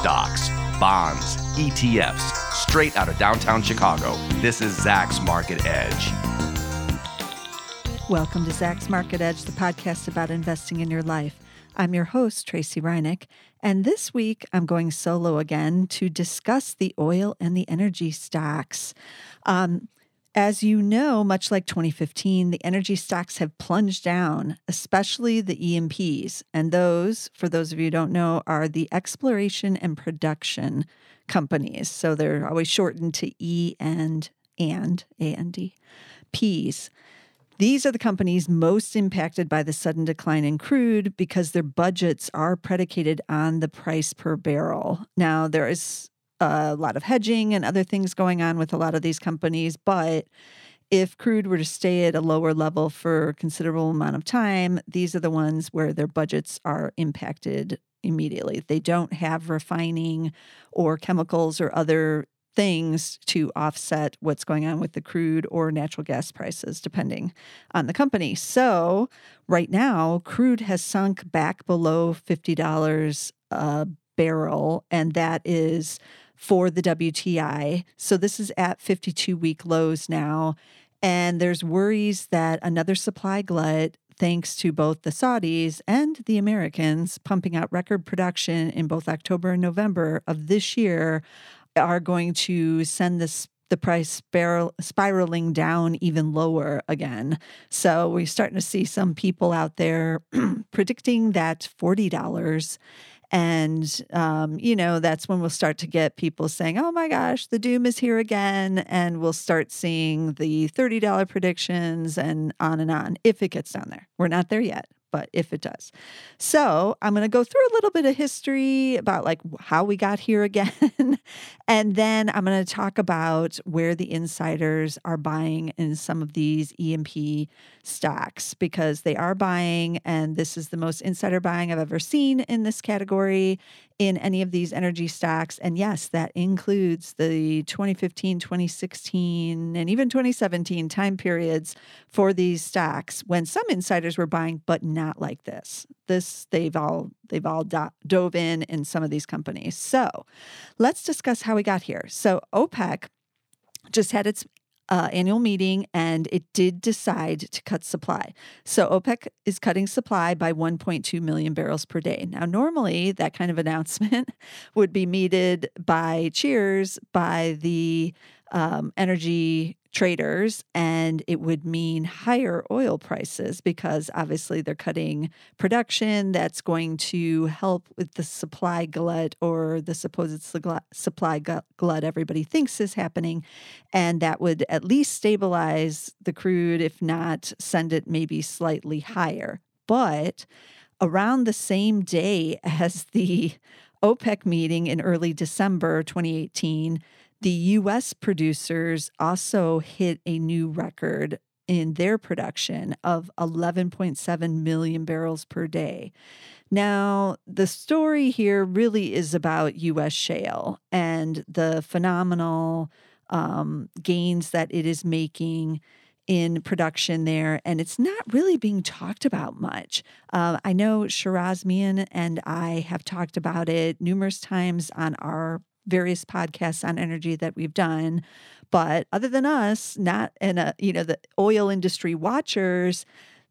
stocks, bonds, ETFs, straight out of downtown Chicago. This is Zacks Market Edge. Welcome to Zacks Market Edge, the podcast about investing in your life. I'm your host, Tracey Ryniec, and this week I'm going solo again to discuss the oil and the energy stocks. Um, as you know, much like 2015, the energy stocks have plunged down, especially the E&Ps. And those, for those of you who don't know, are the exploration and production companies. So they're always shortened to E and and A and D Ps. These are the companies most impacted by the sudden decline in crude because their budgets are predicated on the price per barrel. Now, there is a lot of hedging and other things going on with a lot of these companies, but if crude were to stay at a lower level for a considerable amount of time, these are the ones where their budgets are impacted immediately. They don't have refining or chemicals or other things to offset what's going on with the crude or natural gas prices, depending on the company. So, right now, crude has sunk back below $50 a barrel, and that is for the WTI. So, this is at 52 week lows now. And there's worries that another supply glut thanks to both the Saudis and the Americans pumping out record production in both October and November of this year are going to send this the price spiral, spiraling down even lower again. So we're starting to see some people out there predicting that $40 and, um, you know, that's when we'll start to get people saying, oh my gosh, the doom is here again. And we'll start seeing the $30 predictions and on and on if it gets down there. We're not there yet, but if it does. So I'm going to go through a little bit of history about like how we got here again. and then I'm going to talk about where the insiders are buying in some of these E&P stocks because they are buying, and this is the most insider buying I've ever seen in this category in any of these energy stocks. And yes, that includes the 2015, 2016, and even 2017 time periods for these stocks when some insiders were buying, but not like this. This they've all they've all do- dove in in some of these companies. So let's discuss how we got here. So OPEC just had its uh, annual meeting and it did decide to cut supply. So OPEC is cutting supply by 1.2 million barrels per day. Now, normally that kind of announcement would be meted by cheers by the um, energy traders and it would mean higher oil prices because obviously they're cutting production that's going to help with the supply glut or the supposed supply glut everybody thinks is happening and that would at least stabilize the crude if not send it maybe slightly higher. But around the same day as the OPEC meeting in early December 2018 the US producers also hit a new record in their production of 11.7 million barrels per day. Now, the story here really is about US shale and the phenomenal um, gains that it is making in production there, and it's not really being talked about much. Uh, I know Sheraz Mian and I have talked about it numerous times on our various podcasts on energy that we've done. But other than us, not in a, uh, you know, the oil industry watchers,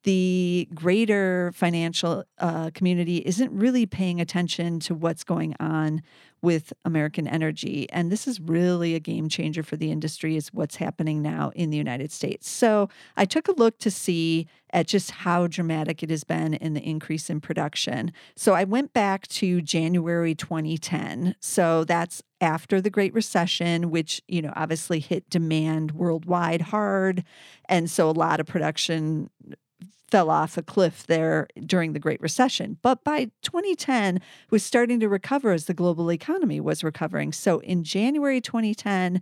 the greater financial uh, community isn't really paying attention to what's going on with American energy. And this is really a game changer for the industry, is what's happening now in the United States. So I took a look to see at just how dramatic it has been in the increase in production. So I went back to January 2010. So that's after the Great Recession, which, you know, obviously hit demand worldwide hard. And so a lot of production fell off a cliff there during the Great Recession. But by 2010, was starting to recover as the global economy was recovering. So in January 2010,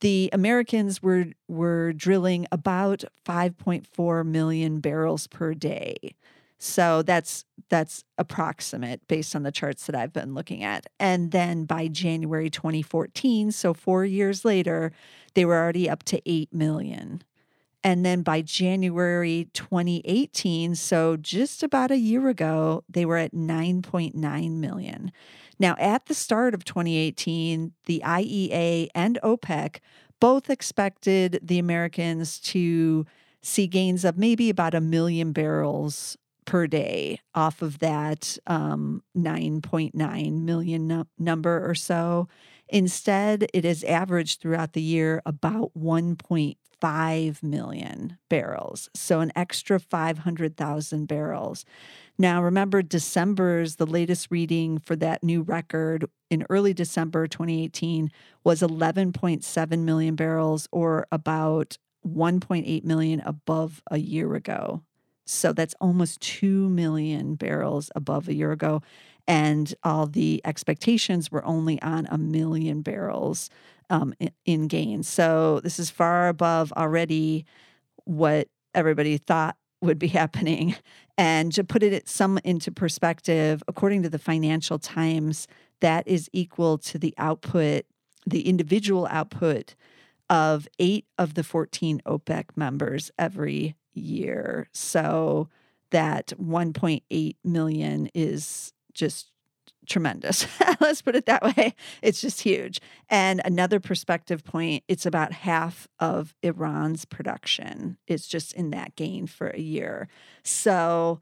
the Americans were were drilling about 5.4 million barrels per day. So that's that's approximate based on the charts that I've been looking at. And then by January 2014, so 4 years later, they were already up to 8 million And then by January 2018, so just about a year ago, they were at 9.9 million. Now, at the start of 2018, the IEA and OPEC both expected the Americans to see gains of maybe about a million barrels per day off of that um, 9.9 million number or so. Instead, it has averaged throughout the year about 1.5 million barrels. So an extra 500,000 barrels. Now, remember, December's, the latest reading for that new record in early December 2018 was 11.7 million barrels, or about 1.8 million above a year ago. So that's almost 2 million barrels above a year ago. And all the expectations were only on a million barrels um, in, in gains. So this is far above already what everybody thought would be happening. And to put it some into perspective, according to the Financial Times, that is equal to the output, the individual output of eight of the 14 OPEC members every year. So that 1.8 million is just tremendous. Let's put it that way. It's just huge. And another perspective point, it's about half of Iran's production. It's just in that gain for a year. So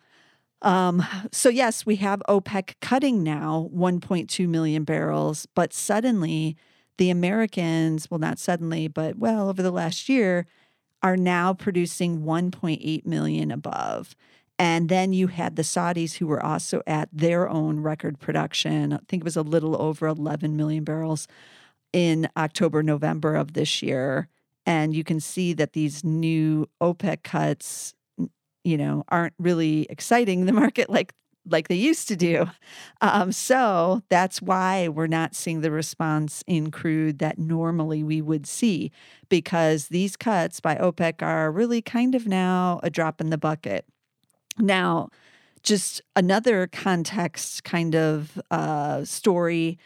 um, so yes, we have OPEC cutting now 1.2 million barrels, but suddenly the Americans, well, not suddenly, but well, over the last year, are now producing 1.8 million above. And then you had the Saudis who were also at their own record production. I think it was a little over 11 million barrels in October, November of this year. And you can see that these new OPEC cuts, you know, aren't really exciting the market like like they used to do. Um, so that's why we're not seeing the response in crude that normally we would see, because these cuts by OPEC are really kind of now a drop in the bucket. Now, just another context kind of uh, story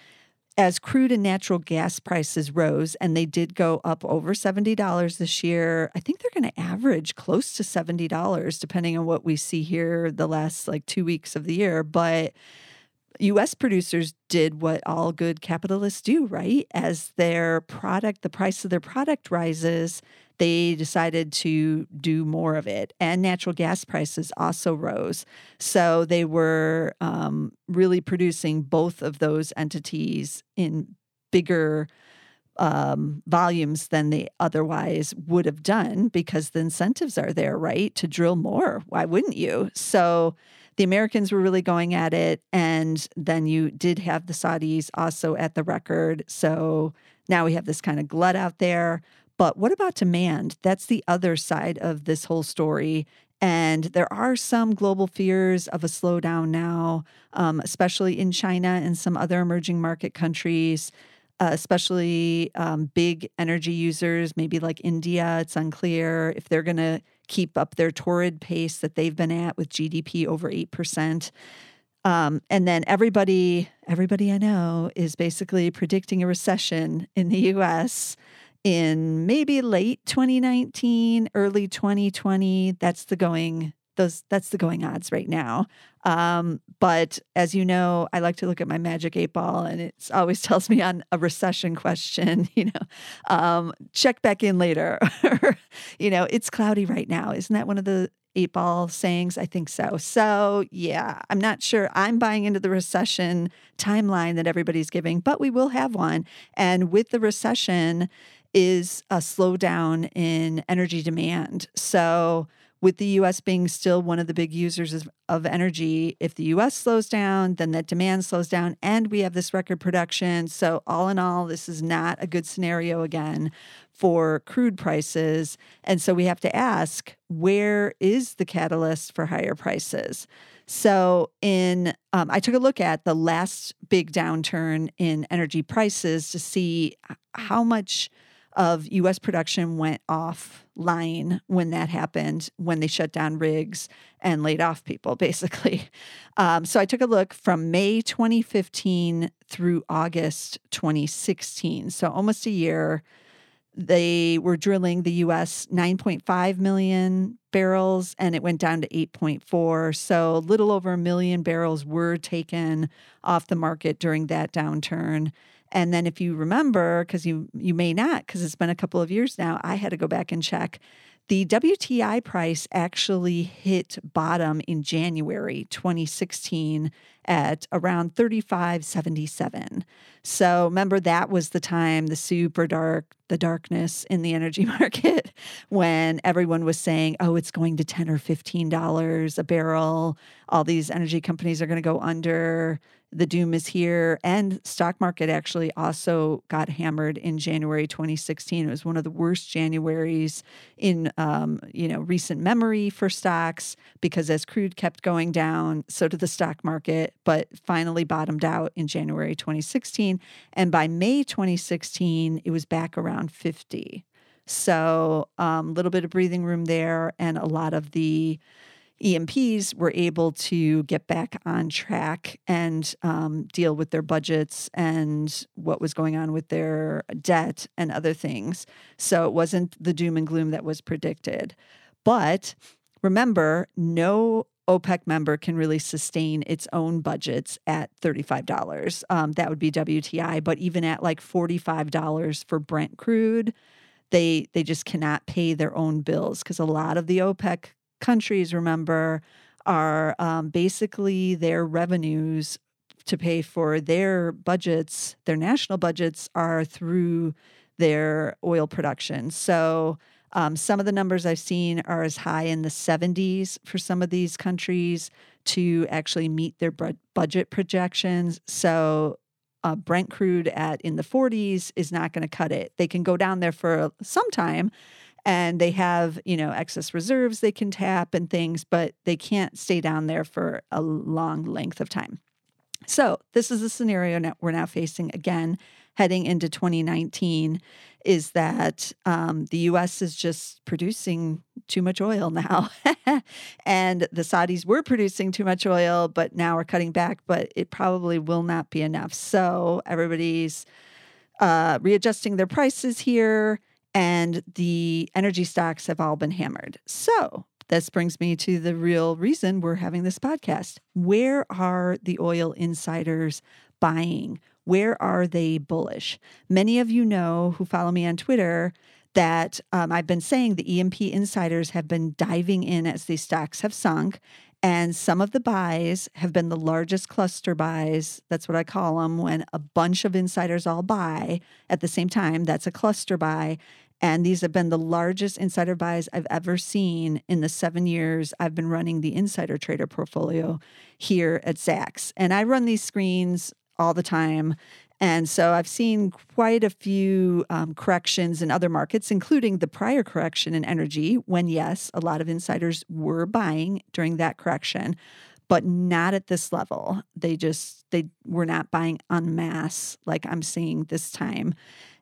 as crude and natural gas prices rose, and they did go up over $70 this year, I think they're going to average close to $70, depending on what we see here the last like two weeks of the year. But US producers did what all good capitalists do, right? As their product, the price of their product rises, they decided to do more of it. And natural gas prices also rose. So they were um, really producing both of those entities in bigger um, volumes than they otherwise would have done because the incentives are there, right? To drill more. Why wouldn't you? So the Americans were really going at it. And then you did have the Saudis also at the record. So now we have this kind of glut out there. But what about demand? That's the other side of this whole story. And there are some global fears of a slowdown now, um, especially in China and some other emerging market countries, uh, especially um, big energy users, maybe like India. It's unclear if they're going to keep up their torrid pace that they've been at with GDP over 8%. Um, and then everybody, everybody I know is basically predicting a recession in the US in maybe late 2019, early 2020. That's the going those that's the going odds right now. Um, but as you know, I like to look at my magic eight ball, and it always tells me on a recession question. You know, um, check back in later. you know, it's cloudy right now. Isn't that one of the eight ball sayings? I think so. So yeah, I'm not sure. I'm buying into the recession timeline that everybody's giving, but we will have one. And with the recession, is a slowdown in energy demand. So, with the US being still one of the big users of, of, energy, if the US slows down, then that demand slows down, and we have this record production. So, all in all, this is not a good scenario again for crude prices. And so, we have to ask where is the catalyst for higher prices? So, in um, I took a look at the last big downturn in energy prices to see how much of US production went offline when that happened, when they shut down rigs and laid off people, basically. Um, so I took a look from May 2015 through August 2016. So almost a year. they were drilling the US 9.5 million barrels and it went down to 8.4. So a little over a million barrels were taken off the market during that downturn. And then if you remember, because you you may not, because it's been a couple of years now, I had to go back and check. The WTI price actually hit bottom in January 2016 at around 35.77. So remember that was the time the super dark the darkness in the energy market when everyone was saying, "Oh, it's going to 10 or 15 dollars a barrel. All these energy companies are going to go under." The doom is here. And stock market actually also got hammered in january 2016 it was one of the worst januaries in um, you know recent memory for stocks because as crude kept going down so did the stock market but finally bottomed out in january 2016 and by may 2016 it was back around 50 so a um, little bit of breathing room there and a lot of the E&Ps were able to get back on track and um, deal with their budgets and what was going on with their debt and other things. So it wasn't the doom and gloom that was predicted. But remember, no OPEC member can really sustain its own budgets at $35. Um, that would be WTI. But even at like $45 for Brent crude, they they just cannot pay their own bills because a lot of the OPEC countries, remember, are um, basically their revenues to pay for their budgets, their national budgets, are through their oil production. So um, some of the numbers I've seen are as high in the 70s for some of these countries to actually meet their budget projections. So uh, Brent crude at in the 40s is not going to cut it. They can go down there for some time, and they have you know excess reserves they can tap and things but they can't stay down there for a long length of time. So this is a scenario now we're now facing again heading into 2019 is that um, the us is just producing too much oil now. And the saudis were producing too much oil but now are cutting back but it probably will not be enough. So everybody's uh, readjusting their prices here and the energy stocks have all been hammered. So, this brings me to the real reason we're having this podcast. Where are the oil insiders buying? Where are they bullish? Many of you know who follow me on Twitter that um, I've been saying the E&P insiders have been diving in as these stocks have sunk. And some of the buys have been the largest cluster buys. That's what I call them when a bunch of insiders all buy at the same time. That's a cluster buy. And these have been the largest insider buys I've ever seen in the seven years I've been running the insider trader portfolio here at Zacks. And I run these screens all the time. And so I've seen quite a few um, corrections in other markets, including the prior correction in energy, when, yes, a lot of insiders were buying during that correction, but not at this level. They just, they were not buying en masse like I'm seeing this time.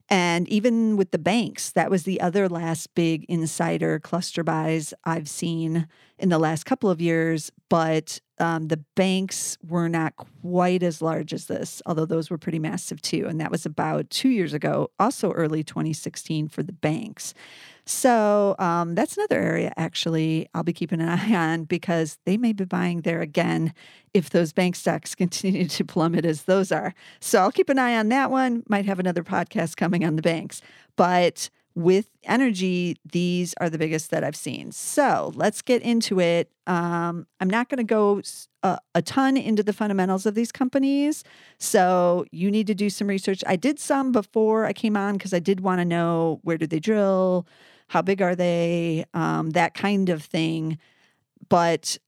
And even with the banks, that was the other last big insider cluster buys I've seen in the last couple of years. But um, the banks were not quite as large as this, although those were pretty massive too. And that was about two years ago, also early 2016 for the banks. So um, that's another area actually I'll be keeping an eye on because they may be buying there again if those bank stocks continue to plummet as those are. So I'll keep an eye on that one. Might have another podcast coming on the banks. But with energy, these are the biggest that I've seen. So let's get into it. Um, I'm not going to go a, a, ton into the fundamentals of these companies. So you need to do some research. I did some before I came on because I did want to know where did they drill, how big are they, um, that kind of thing. But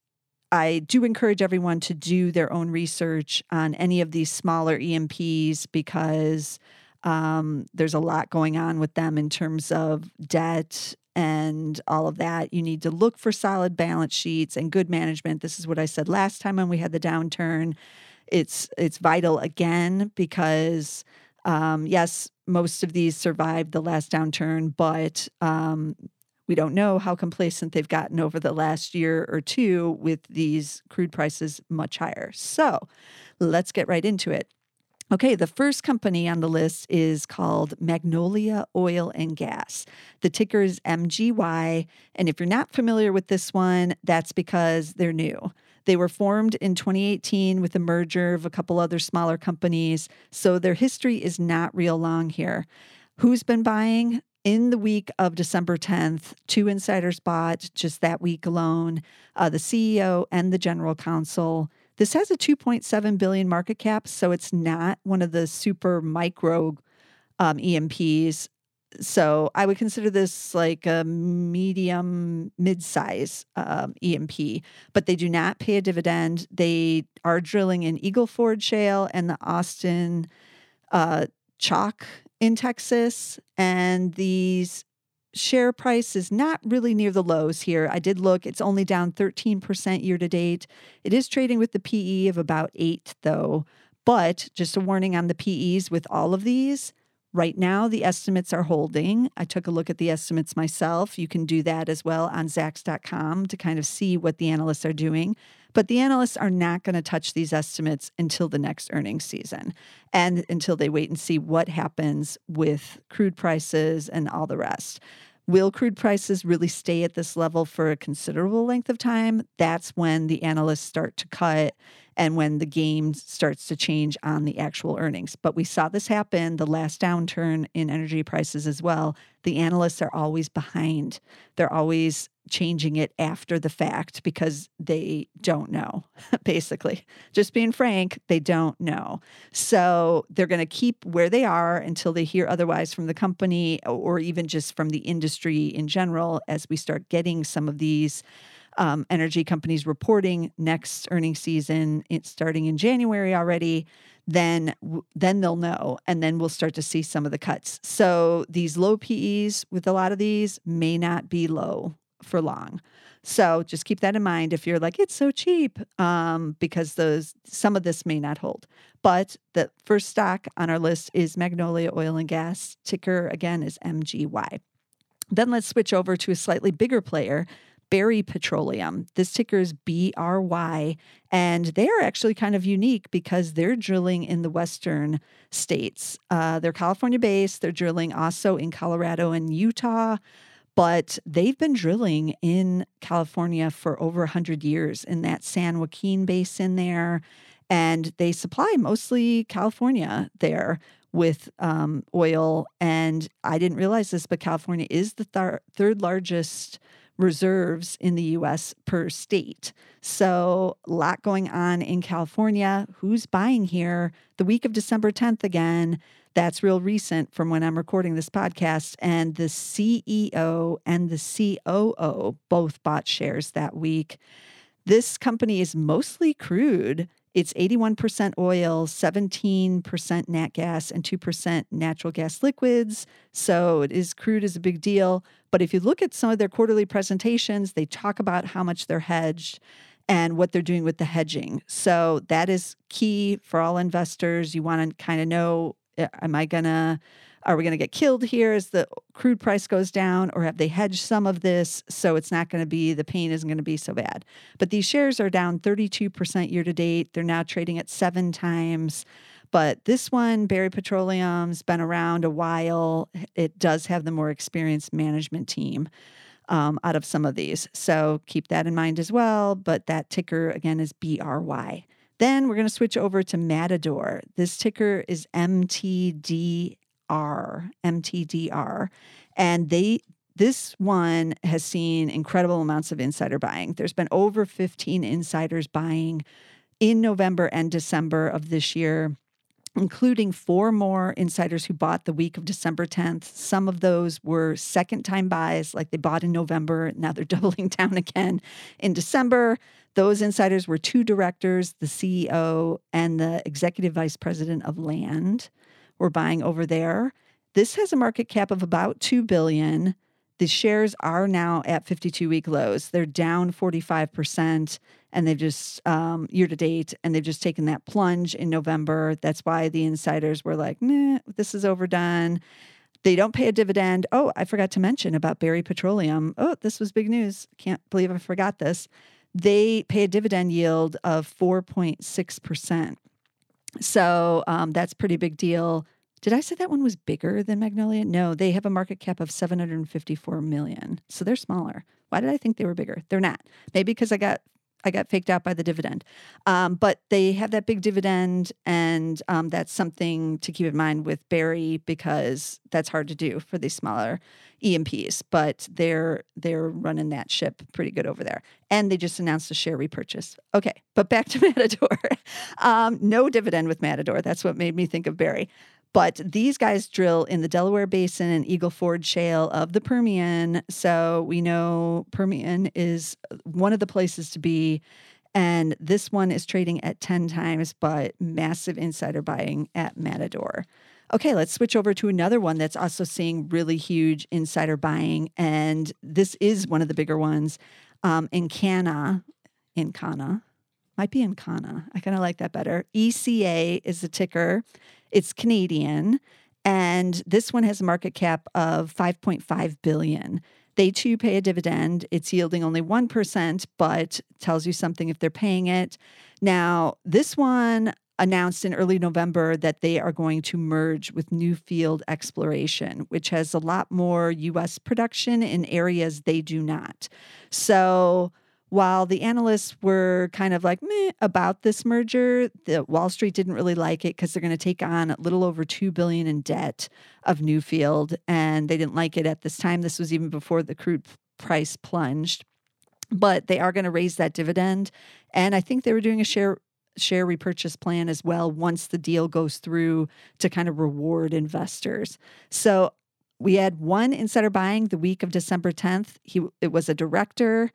I do encourage everyone to do their own research on any of these smaller E&Ps because um, there's a lot going on with them in terms of debt and all of that. You need to look for solid balance sheets and good management. This is what I said last time when we had the downturn. It's it's vital again because um, yes, most of these survived the last downturn, but um, we don't know how complacent they've gotten over the last year or two with these crude prices much higher. So let's get right into it. Okay, the first company on the list is called Magnolia Oil and Gas. The ticker is MGY. And if you're not familiar with this one, that's because they're new. They were formed in 2018 with a merger of a couple other smaller companies. So their history is not real long here. Who's been buying? In the week of December 10th, two insiders bought just that week alone uh, the CEO and the general counsel. This has a 2.7 billion market cap, so it's not one of the super micro um, E&Ps. So I would consider this like a medium, mid-size um, E&P, but they do not pay a dividend. They are drilling in Eagle Ford Shale and the Austin uh, Chalk in Texas, and these share price is not really near the lows here. I did look, it's only down 13% year to date. It is trading with the PE of about eight, though. But just a warning on the PEs with all of these. Right now, the estimates are holding. I took a look at the estimates myself. You can do that as well on Zacks.com to kind of see what the analysts are doing. But the analysts are not going to touch these estimates until the next earnings season and until they wait and see what happens with crude prices and all the rest. Will crude prices really stay at this level for a considerable length of time? That's when the analysts start to cut and when the game starts to change on the actual earnings. But we saw this happen the last downturn in energy prices as well. The analysts are always behind. They're always changing it after the fact because they don't know, basically. Just being frank, they don't know. So they're going to keep where they are until they hear otherwise from the company or even just from the industry in general as we start getting some of these. Um, energy companies reporting next earnings season, it's starting in January already then then they'll know and then we'll start to see some of the cuts so these low PEs with a lot of these may not be low for long. So just keep that in mind if you're like, it's so cheap, um, because those some of this may not hold. But the first stock on our list is Magnolia Oil and Gas. Ticker again is MGY. Then let's switch over to a slightly bigger player, Berry Petroleum. This ticker is BRY, and they are actually kind of unique because they're drilling in the western states. Uh, they're California based, they're drilling also in Colorado and Utah but they've been drilling in California for over 100 years in that San Joaquin basin there. And they supply mostly California there with um, oil. And I didn't realize this, but California is the thir- third largest reserves in the US per state. So, a lot going on in California. Who's buying here? The week of December 10th again. That's real recent from when I'm recording this podcast. And the CEO and the COO both bought shares that week. This company is mostly crude. It's 81% oil, 17% nat gas, and 2% natural gas liquids. So it is crude is a big deal. But if you look at some of their quarterly presentations, they talk about how much they're hedged and what they're doing with the hedging. So that is key for all investors. You want to kind of know am I to are we going to get killed here as the crude price goes down or have they hedged some of this so it's not going to be the pain isn't going to be so bad? But these shares are down 32% year to date. They're now trading at seven times. But this one Berry petroleum's been around a while. It does have the more experienced management team um, out of some of these. So keep that in mind as well. But that ticker again is bry then we're going to switch over to Matador. This ticker is MTDR, MTDR. And they this one has seen incredible amounts of insider buying. There's been over 15 insiders buying in November and December of this year including four more insiders who bought the week of December 10th. Some of those were second time buys, like they bought in November. Now they're doubling down again in December. Those insiders were two directors, the CEO and the executive vice president of land were buying over there. This has a market cap of about 2 billion. The shares are now at 52 week lows. They're down 45% and they've just um, year to date and they've just taken that plunge in November. That's why the insiders were like, nah, this is overdone. They don't pay a dividend. Oh, I forgot to mention about Berry Petroleum. Oh, this was big news. Can't believe I forgot this they pay a dividend yield of 4.6%. So um, that's pretty big deal. Did I say that one was bigger than Magnolia? No, they have a market cap of 754 million. So they're smaller. Why did I think they were bigger? They're not. Maybe because I got I got faked out by the dividend. Um, but they have that big dividend, and um, that's something to keep in mind with Berry because that's hard to do for these smaller E&Ps. But they're they're running that ship pretty good over there, and they just announced a share repurchase. Okay, but back to Matador. um, no dividend with Matador. That's what made me think of Berry. But these guys drill in the Delaware Basin and Eagle Ford Shale of the Permian. So we know Permian is one of the places to be. And this one is trading at 10 times, but massive insider buying at Matador. Okay, let's switch over to another one that's also seeing really huge insider buying. And this is one of the bigger ones um, Encana, in Kana, might be Encana. I kind of like that better. ECA is the ticker. It's Canadian, and this one has a market cap of 5.5 billion. They too pay a dividend. It's yielding only 1%, but tells you something if they're paying it. Now, this one announced in early November that they are going to merge with Newfield Exploration, which has a lot more US production in areas they do not. So, while the analysts were kind of like meh about this merger, the Wall Street didn't really like it because they're going to take on a little over two billion in debt of Newfield, and they didn't like it at this time. This was even before the crude price plunged, but they are going to raise that dividend, and I think they were doing a share share repurchase plan as well once the deal goes through to kind of reward investors. So we had one insider buying the week of December 10th. He it was a director.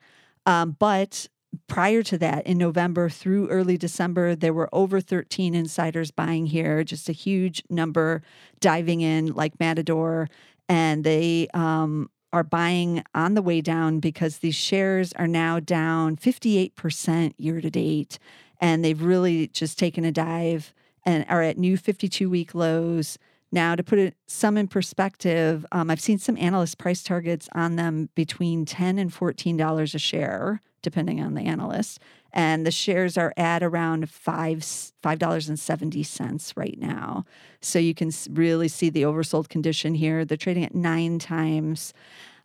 Um, but prior to that, in November through early December, there were over 13 insiders buying here, just a huge number diving in like Matador. And they um, are buying on the way down because these shares are now down 58% year to date. And they've really just taken a dive and are at new 52 week lows. Now, to put it some in perspective, um, I've seen some analyst price targets on them between ten and fourteen dollars a share, depending on the analyst. And the shares are at around five five dollars and seventy cents right now. So you can really see the oversold condition here. They're trading at nine times.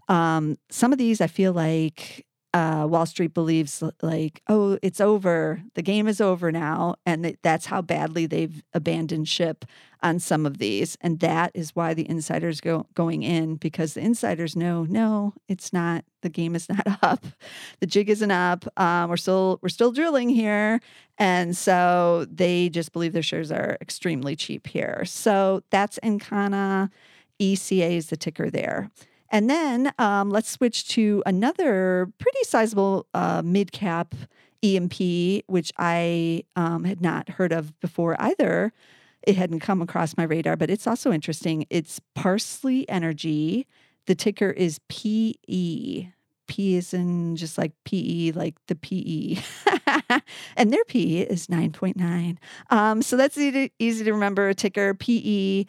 Um, some of these I feel like uh, Wall Street believes like, oh, it's over. The game is over now. And that's how badly they've abandoned ship on some of these. And that is why the insiders go going in because the insiders know, no, it's not. The game is not up. The jig isn't up. Um, we're still we're still drilling here, and so they just believe their shares are extremely cheap here. So that's Encana. ECA is the ticker there. And then um, let's switch to another pretty sizable uh, mid cap E&P, which I um, had not heard of before either. It hadn't come across my radar, but it's also interesting. It's Parsley Energy. The ticker is PE. P is in just like PE, like the PE. and their PE is 9.9. Um, so that's easy to, easy to remember. Ticker PE.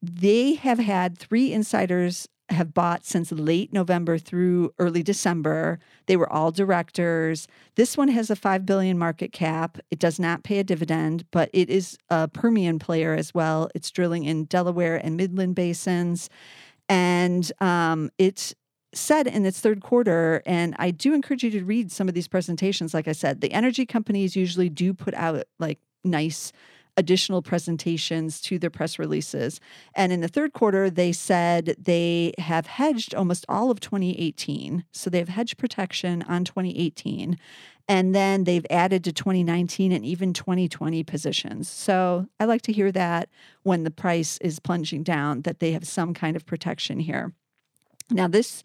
They have had three insiders have bought since late November through early December. They were all directors. This one has a 5 billion market cap. It does not pay a dividend, but it is a Permian player as well. It's drilling in Delaware and Midland basins. And um, it said in its third quarter, and I do encourage you to read some of these presentations. Like I said, the energy companies usually do put out like nice additional presentations to their press releases. And in the third quarter, they said they have hedged almost all of 2018. So they have hedge protection on 2018. And then they've added to 2019 and even 2020 positions. So I like to hear that when the price is plunging down, that they have some kind of protection here. Now, this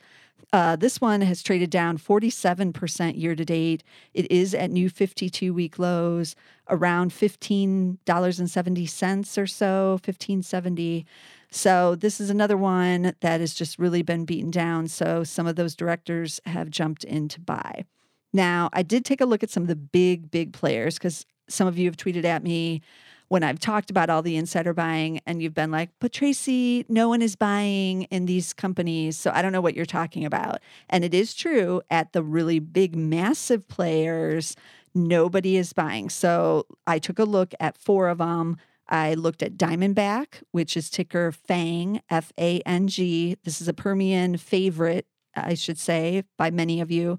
uh, this one has traded down 47% year to date. It is at new 52 week lows, around $15.70 or so, 1570. So this is another one that has just really been beaten down. So some of those directors have jumped in to buy. Now, I did take a look at some of the big, big players because some of you have tweeted at me when I've talked about all the insider buying and you've been like, but Tracey, no one is buying in these companies. So I don't know what you're talking about. And it is true at the really big, massive players, nobody is buying. So I took a look at four of them. I looked at Diamondback, which is ticker FANG, F A N G. This is a Permian favorite, I should say, by many of you.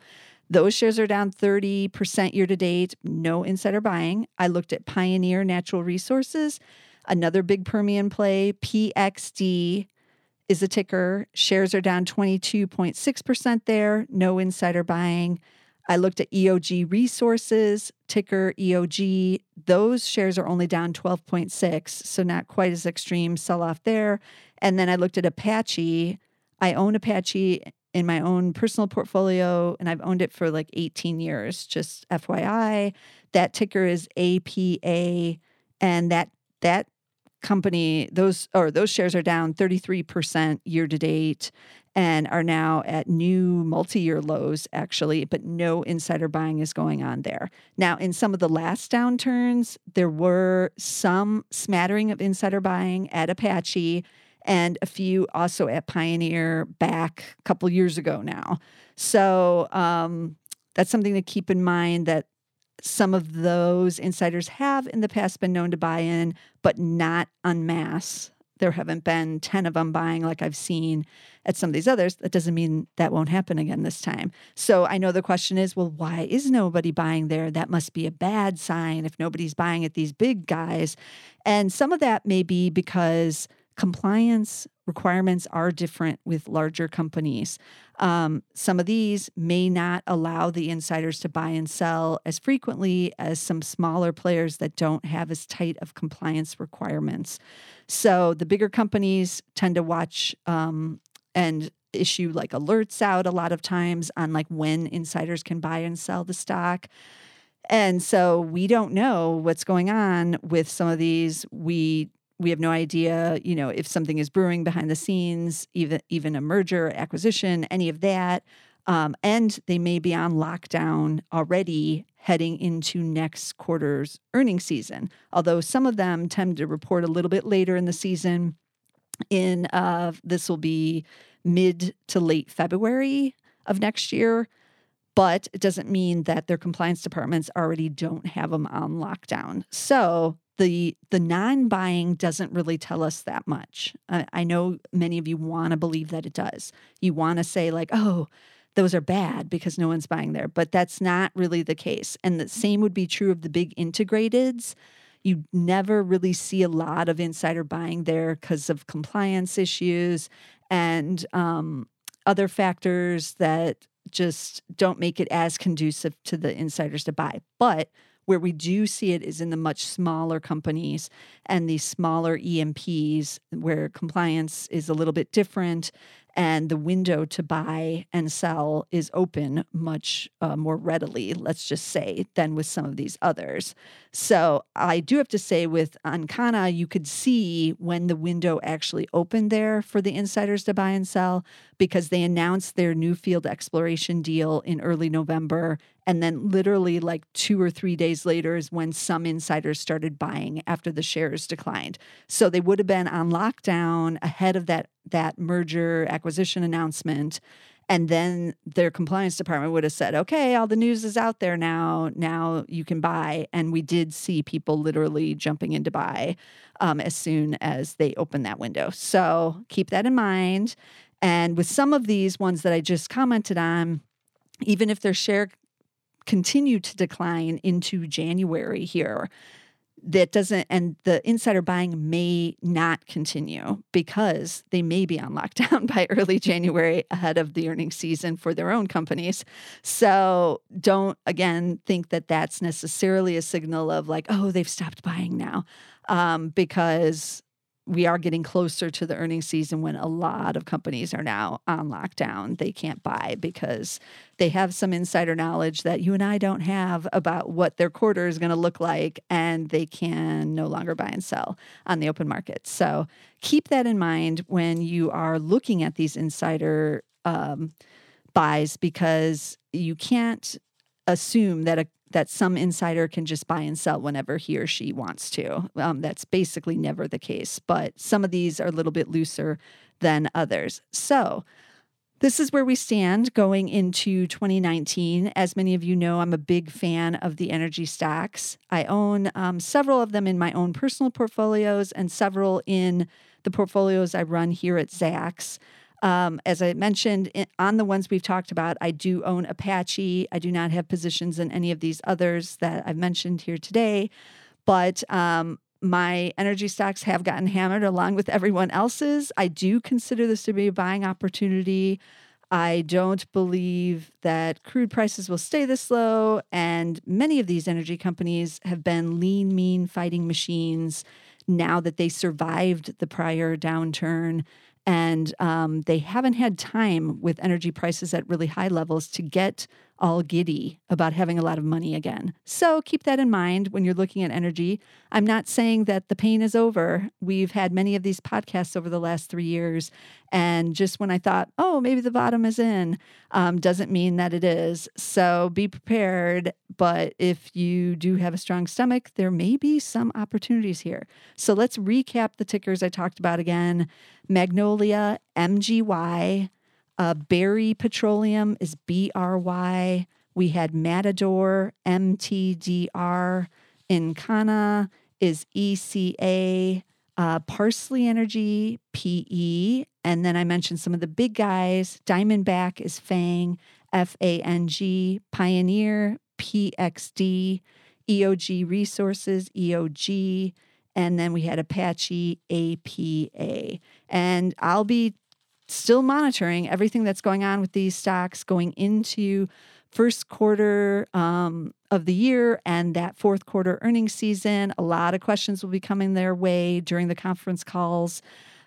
Those shares are down 30% year to date, no insider buying. I looked at Pioneer Natural Resources, another big Permian play, PXD is a ticker. Shares are down 22.6% there, no insider buying. I looked at EOG Resources, ticker EOG. Those shares are only down 12.6, so not quite as extreme sell off there. And then I looked at Apache. I own Apache in my own personal portfolio, and I've owned it for like 18 years. Just FYI, that ticker is APA, and that that company those or those shares are down 33% year to date and are now at new multi-year lows actually but no insider buying is going on there now in some of the last downturns there were some smattering of insider buying at apache and a few also at Pioneer back a couple years ago now. So um, that's something to keep in mind that some of those insiders have in the past been known to buy in, but not en masse. There haven't been 10 of them buying like I've seen at some of these others. That doesn't mean that won't happen again this time. So I know the question is well, why is nobody buying there? That must be a bad sign if nobody's buying at these big guys. And some of that may be because compliance requirements are different with larger companies. Um, some of these may not allow the insiders to buy and sell as frequently as some smaller players that don't have as tight of compliance requirements. So the bigger companies tend to watch um, and issue like alerts out a lot of times on like when insiders can buy and sell the stock. And so we don't know what's going on with some of these. We we have no idea, you know, if something is brewing behind the scenes, even even a merger, acquisition, any of that. Um, and they may be on lockdown already heading into next quarter's earnings season. Although some of them tend to report a little bit later in the season. In uh, this will be mid to late February of next year but it doesn't mean that their compliance departments already don't have them on lockdown. So the the non-buying doesn't really tell us that much. I, I know many of you want to believe that it does. You want to say like, oh, those are bad because no one's buying there, but that's not really the case. And the same would be true of the big integrateds. You never really see a lot of insider buying there because of compliance issues and um, other factors that just don't make it as conducive to the insiders to buy. But where we do see it is in the much smaller companies and these smaller E&Ps where compliance is a little bit different and the window to buy and sell is open much uh, more readily, let's just say, than with some of these others. So I do have to say, with Ancana, you could see when the window actually opened there for the insiders to buy and sell because they announced their Newfield exploration deal in early November. And then, literally, like two or three days later, is when some insiders started buying after the shares declined. So they would have been on lockdown ahead of that that merger acquisition announcement and then their compliance department would have said okay all the news is out there now. Now you can buy. And we did see people literally jumping in to buy um, as soon as they opened that window. So keep that in mind. And with some of these ones that i just commented on even if their share continued to decline into january here that doesn't and the insider buying may not continue because they may be on lockdown by early January ahead of the earnings season for their own companies. So don't again think that that's necessarily a signal of like, oh, they've stopped buying now, um, because we are getting closer to the earnings season when a lot of companies are now on lockdown. They can't buy because they have some insider knowledge that you and I don't have about what their quarter is going to look like, and they can no longer buy and sell on the open market. So keep that in mind when you are looking at these insider um, buys because you can't assume that a that some insider can just buy and sell whenever he or she wants to. Um, that's basically never the case, but some of these are a little bit looser than others. So, This is where we stand going into 2019. As many of you know, I'm a big fan of the energy stocks. I own um, several of them in my own personal portfolios and several in the portfolios I run here at Zacks. Um, as I mentioned on the ones we've talked about, I do own Apache. I do not have positions in any of these others that I've mentioned here today, but um, my energy stocks have gotten hammered along with everyone else's. I do consider this to be a buying opportunity. I don't believe that crude prices will stay this low. And many of these energy companies have been lean, mean fighting machines now that they survived the prior downturn and um, they haven't had time with energy prices at really high levels to get all giddy about having a lot of money again. So keep that in mind when you're looking at energy. I'm not saying that the pain is over. We've had many of these podcasts over the last three years. And just when I thought, oh, maybe the bottom is in, um, doesn't mean that it is. So be prepared. But if you do have a strong stomach, there may be some opportunities here. So let's recap the tickers I talked about again Magnolia, MGY. Uh, Berry Petroleum is B R Y. We had Matador, MTDR. Encana is ECA. Uh, Parsley Energy, PE. And then I mentioned some of the big guys. Diamondback is FANG, F A N G. Pioneer, PXD. EOG Resources, EOG. And then we had Apache, APA. And I'll be still monitoring everything that's going on with these stocks going into first quarter um, of the year and that fourth quarter earnings season. A lot of questions will be coming their way during the conference calls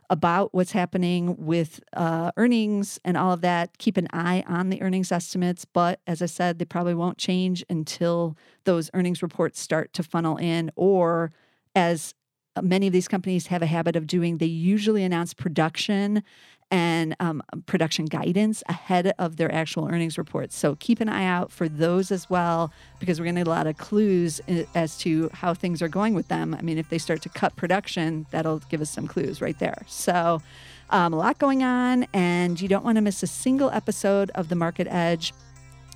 about what's happening with uh, earnings and all of that. Keep an eye on the earnings estimates, but as I said, they probably won't change until those earnings reports start to funnel in or as many of these companies have a habit of doing, they usually announce production and um, production guidance ahead of their actual earnings reports. So keep an eye out for those as well, because we're going to get a lot of clues as to how things are going with them. I mean, if they start to cut production, that'll give us some clues right there. So, um, a lot going on, and you don't want to miss a single episode of The Market Edge.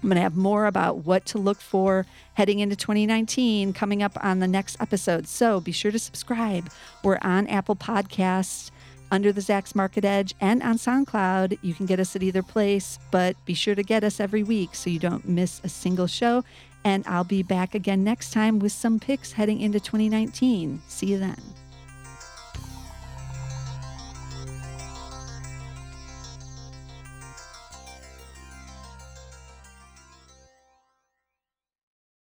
I'm going to have more about what to look for heading into 2019 coming up on the next episode. So be sure to subscribe. We're on Apple Podcasts under the Zacks Market Edge and on SoundCloud. You can get us at either place, but be sure to get us every week so you don't miss a single show. And I'll be back again next time with some picks heading into 2019. See you then.